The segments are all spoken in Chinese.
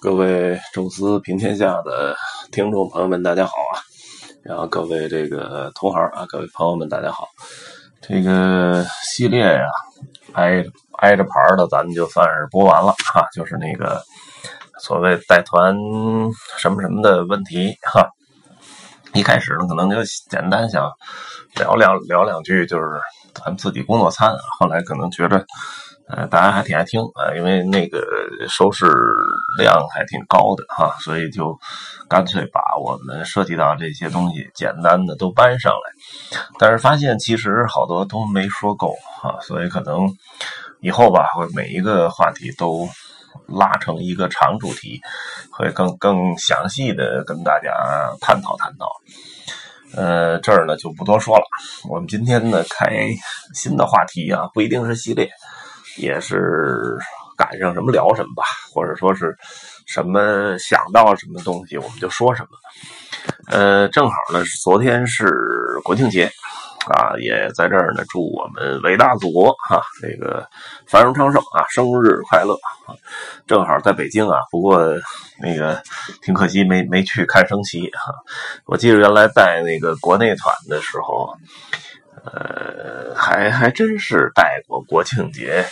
各位宙斯平天下的听众朋友们，大家好啊！然后各位这个同行啊，各位朋友们，大家好。这个系列呀，挨挨着牌的，咱们就算是播完了哈。就是那个所谓带团什么什么的问题哈。一开始呢，可能就简单想聊两聊两句，就是咱们自己工作餐。后来可能觉得。呃，大家还挺爱听啊，因为那个收视量还挺高的哈，所以就干脆把我们涉及到这些东西简单的都搬上来。但是发现其实好多都没说够啊，所以可能以后吧，会每一个话题都拉成一个长主题，会更更详细的跟大家探讨探讨。呃，这儿呢就不多说了。我们今天呢开新的话题啊，不一定是系列。也是赶上什么聊什么吧，或者说是什么想到什么东西我们就说什么。呃，正好呢，昨天是国庆节啊，也在这儿呢，祝我们伟大祖国哈，这个繁荣昌盛啊，生日快乐！正好在北京啊，不过那个挺可惜，没没去看升旗哈。我记得原来带那个国内团的时候。呃，还还真是带过国庆节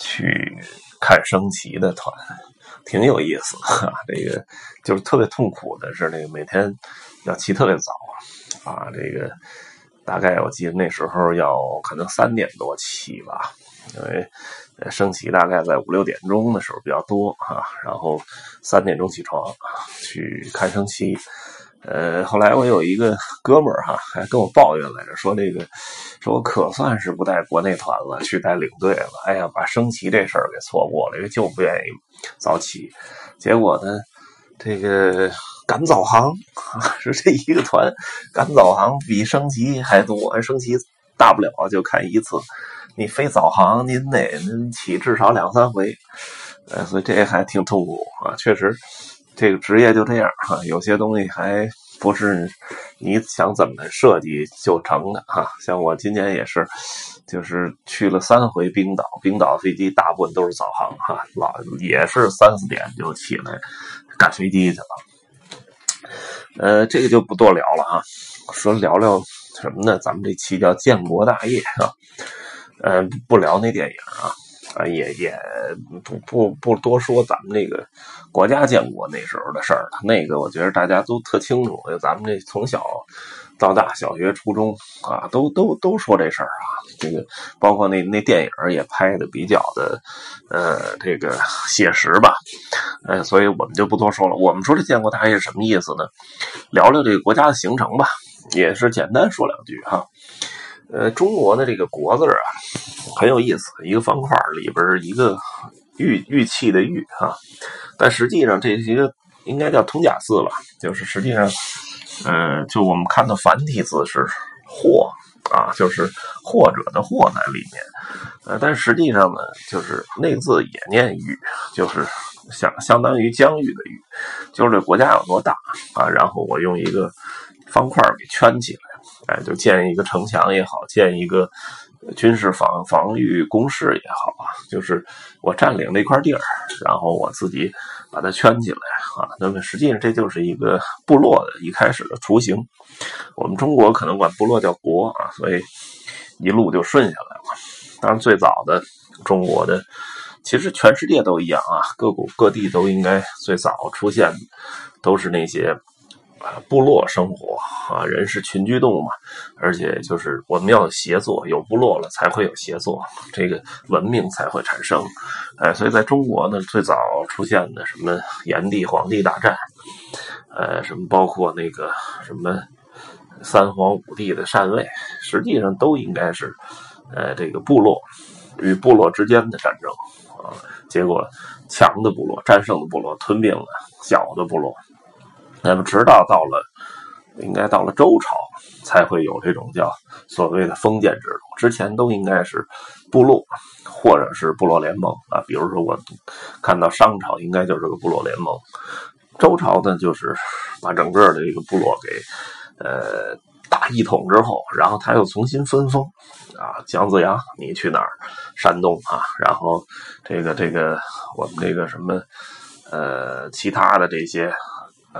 去看升旗的团，挺有意思哈。这个就是特别痛苦的是，那个每天要起特别早啊。这个大概我记得那时候要可能三点多起吧，因为升旗大概在五六点钟的时候比较多啊。然后三点钟起床去看升旗。呃，后来我有一个哥们儿哈，还跟我抱怨来着，说那个，说我可算是不带国内团了，去带领队了。哎呀，把升旗这事儿给错过了，因为就不愿意早起。结果呢，这个赶早航 说这一个团赶早航比升旗还多，升旗大不了就看一次，你非早航您得起至少两三回，呃，所以这还挺痛苦啊，确实。这个职业就这样哈，有些东西还不是你想怎么设计就成的哈。像我今年也是，就是去了三回冰岛，冰岛飞机大部分都是早航哈，老也是三四点就起来赶飞机去了。呃，这个就不多聊了啊，说聊聊什么呢？咱们这期叫建国大业啊，呃，不聊那电影啊。啊，也也不不不多说咱们那个国家建国那时候的事儿了。那个我觉得大家都特清楚，咱们这从小到大，小学、初中啊，都都都说这事儿啊。这个包括那那电影也拍的比较的呃这个写实吧。呃，所以我们就不多说了。我们说这建国大业是什么意思呢？聊聊这个国家的形成吧，也是简单说两句哈。呃，中国的这个“国”字啊，很有意思，一个方块里边一个玉玉器的“玉”啊，但实际上这是一个应该叫通假字吧，就是实际上，呃，就我们看到繁体字是“或”啊，就是或者的“或”在里面，呃，但实际上呢，就是那个字也念“玉”，就是相相当于疆域的“域”，就是这国家有多大啊，然后我用一个方块给圈起来。哎，就建一个城墙也好，建一个军事防防御工事也好啊，就是我占领那块地儿，然后我自己把它圈起来啊。那么实际上这就是一个部落的一开始的雏形。我们中国可能管部落叫国啊，所以一路就顺下来了。当然，最早的中国的，其实全世界都一样啊，各国各地都应该最早出现都是那些。啊部落生活啊，人是群居动物嘛，而且就是我们要协作，有部落了才会有协作，这个文明才会产生。哎，所以在中国呢，最早出现的什么炎帝、黄帝大战，呃，什么包括那个什么三皇五帝的禅位，实际上都应该是呃这个部落与部落之间的战争啊，结果强的部落战胜的部落吞并了小的部落。那么，直到到了，应该到了周朝，才会有这种叫所谓的封建制度。之前都应该是部落，或者是部落联盟啊。比如说，我看到商朝应该就是个部落联盟，周朝呢就是把整个的这个部落给呃打大一统之后，然后他又重新分封啊，姜子牙你去哪儿？山东啊，然后这个这个我们这个什么呃其他的这些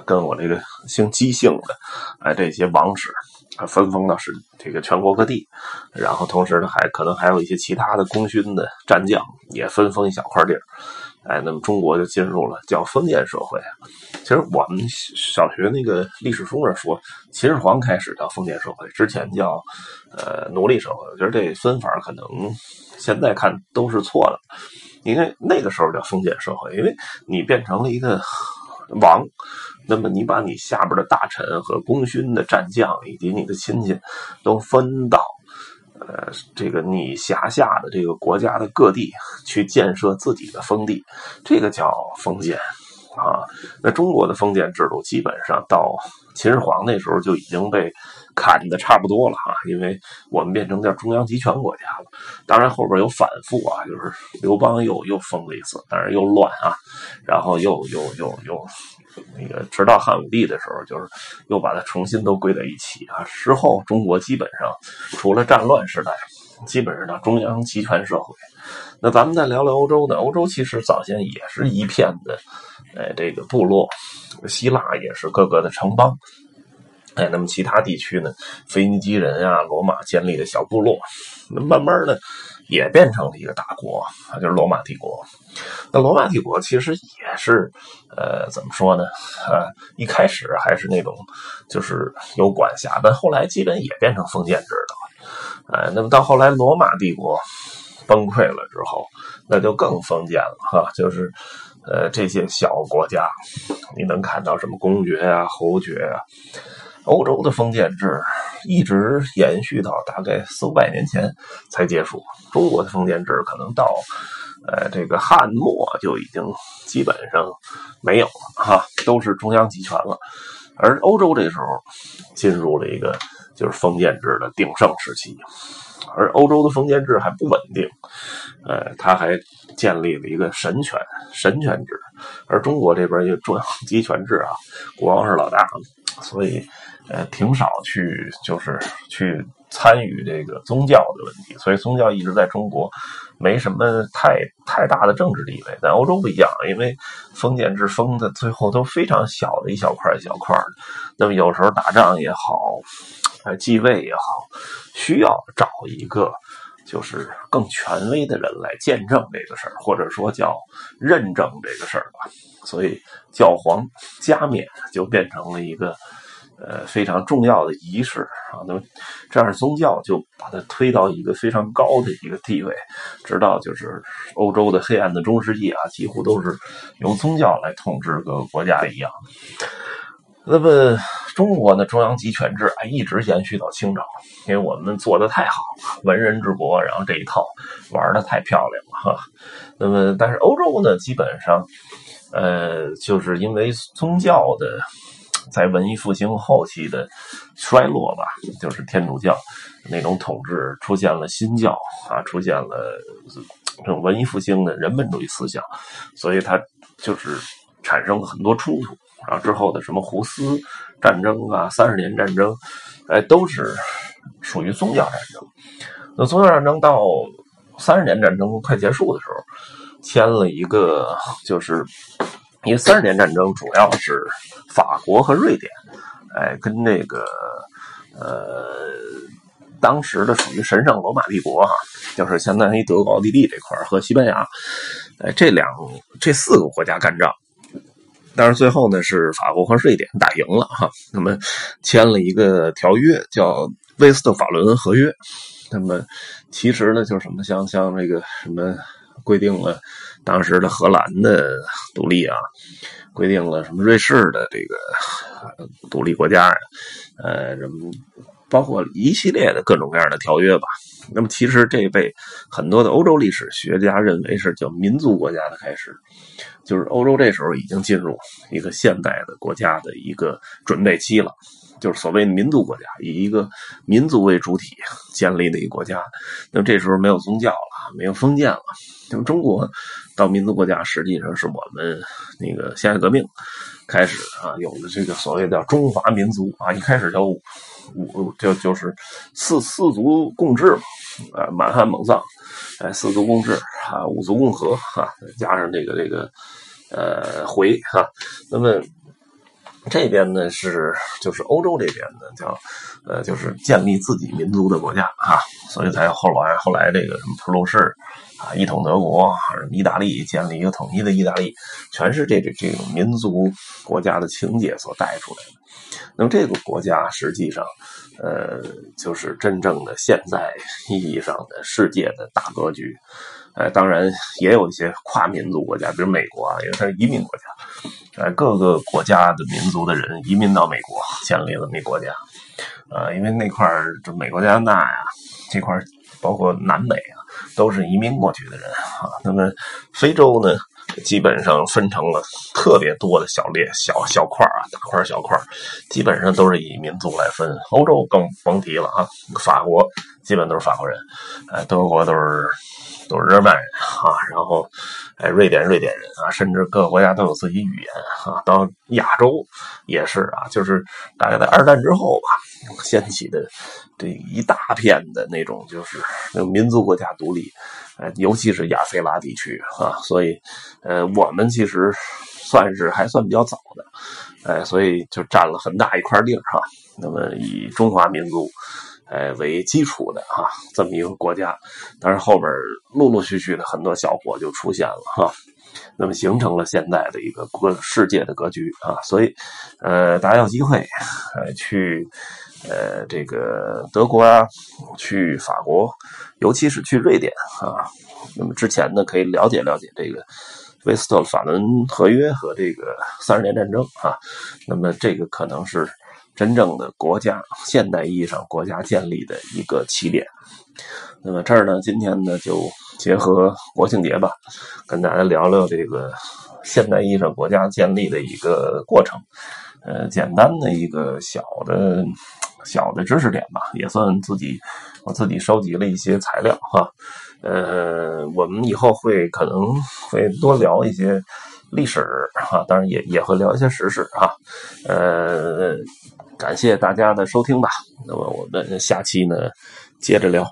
跟我这个姓姬姓的哎这些王室。分封到是这个全国各地，然后同时呢，还可能还有一些其他的功勋的战将也分封一小块地儿，哎，那么中国就进入了叫封建社会。其实我们小学那个历史书上说，秦始皇开始叫封建社会，之前叫呃奴隶社会。我觉得这分法可能现在看都是错的，因为那个时候叫封建社会，因为你变成了一个。王，那么你把你下边的大臣和功勋的战将以及你的亲戚都分到呃这个你辖下的这个国家的各地去建设自己的封地，这个叫封建。啊。那中国的封建制度基本上到秦始皇那时候就已经被砍的差不多了啊，因为我们变成叫中央集权国家了。当然后边有反复啊，就是刘邦又又封了一次，但是又乱啊。然后又又又又那个，直到汉武帝的时候，就是又把它重新都归在一起啊。之后中国基本上除了战乱时代，基本上中央集权社会。那咱们再聊聊欧洲呢？欧洲其实早先也是一片的，哎，这个部落，希腊也是各个的城邦，哎，那么其他地区呢，腓尼基人啊，罗马建立的小部落，那慢慢的。也变成了一个大国，就是罗马帝国。那罗马帝国其实也是，呃，怎么说呢？呃，一开始还是那种就是有管辖，但后来基本也变成封建制了。哎，那么到后来罗马帝国崩溃了之后，那就更封建了哈，就是呃这些小国家，你能看到什么公爵啊、侯爵啊。欧洲的封建制一直延续到大概四五百年前才结束。中国的封建制可能到呃这个汉末就已经基本上没有了哈，都是中央集权了。而欧洲这时候进入了一个就是封建制的鼎盛时期，而欧洲的封建制还不稳定，呃，他还建立了一个神权神权制，而中国这边就中央集权制啊，国王是老大，所以。呃，挺少去，就是去参与这个宗教的问题，所以宗教一直在中国没什么太太大的政治地位。但欧洲不一样，因为封建制封的最后都非常小的一小块一小块的，那么有时候打仗也好，呃，继位也好，需要找一个就是更权威的人来见证这个事儿，或者说叫认证这个事儿吧。所以教皇加冕就变成了一个。呃，非常重要的仪式啊，那么这样宗教就把它推到一个非常高的一个地位，直到就是欧洲的黑暗的中世纪啊，几乎都是由宗教来统治各个国家一样。那么中国呢，中央集权制啊，一直延续到清朝，因为我们做的太好了，文人治国，然后这一套玩的太漂亮了哈。那么，但是欧洲呢，基本上，呃，就是因为宗教的。在文艺复兴后期的衰落吧，就是天主教那种统治出现了新教啊，出现了这种文艺复兴的人本主义思想，所以它就是产生了很多冲突。然后之后的什么胡斯战争啊、三十年战争，哎，都是属于宗教战争。那宗教战争到三十年战争快结束的时候，签了一个就是。因为三十年战争主要是法国和瑞典，哎，跟那个呃当时的属于神圣罗马帝国哈，就是相当于德国、奥地利这块和西班牙，哎，这两这四个国家干仗，但是最后呢是法国和瑞典打赢了哈，那么签了一个条约叫威斯特法伦合约，那么其实呢就是什么像像那个什么规定了。当时的荷兰的独立啊，规定了什么瑞士的这个独立国家呀，呃，什么包括一系列的各种各样的条约吧。那么其实这被很多的欧洲历史学家认为是叫民族国家的开始，就是欧洲这时候已经进入一个现代的国家的一个准备期了。就是所谓民族国家，以一个民族为主体建立的一个国家。那么这时候没有宗教了，没有封建了。那么中国到民族国家，实际上是我们那个辛亥革命开始啊，有的这个所谓的中华民族啊，一开始叫五就就是四四族共治嘛，啊，满汉蒙藏，哎，四族共治啊，五族共和啊，加上这个这个呃回哈，那么。这边呢是就是欧洲这边呢叫呃就是建立自己民族的国家啊，所以才有后来后来这个什么普鲁士啊一统德国，意大利建立一个统一的意大利，全是这这这种民族国家的情节所带出来的。那么这个国家实际上呃就是真正的现在意义上的世界的大格局。呃，当然也有一些跨民族国家，比如美国啊，因为它是移民国家，呃，各个国家的民族的人移民到美国，建立了那国家。呃，因为那块儿就美国加拿大呀，这块包括南美啊，都是移民过去的人啊。那么非洲呢，基本上分成了特别多的小列、小小块啊，大块小块基本上都是以民族来分。欧洲更甭提了啊，法国基本都是法国人，呃，德国都是。都是日耳曼人啊，然后，哎，瑞典瑞典人啊，甚至各个国家都有自己语言啊。到亚洲也是啊，就是大概在二战之后吧，掀起的这一大片的那种就是民族国家独立，呃，尤其是亚非拉地区啊。所以，呃，我们其实算是还算比较早的，哎，所以就占了很大一块地儿哈。那么以中华民族。哎，为基础的哈，这么一个国家，但是后边陆陆续续的很多小国就出现了哈，那么形成了现在的一个国世界的格局啊，所以呃，大家有机会呃去呃这个德国啊，去法国，尤其是去瑞典啊，那么之前呢可以了解了解这个威斯特法伦合约和这个三十年战争啊，那么这个可能是。真正的国家，现代意义上国家建立的一个起点。那么这儿呢，今天呢就结合国庆节吧，跟大家聊聊这个现代意义上国家建立的一个过程。呃，简单的一个小的、小的知识点吧，也算自己我自己收集了一些材料哈。呃，我们以后会可能会多聊一些历史哈，当然也也会聊一些时事哈。呃。感谢大家的收听吧，那么我们下期呢接着聊。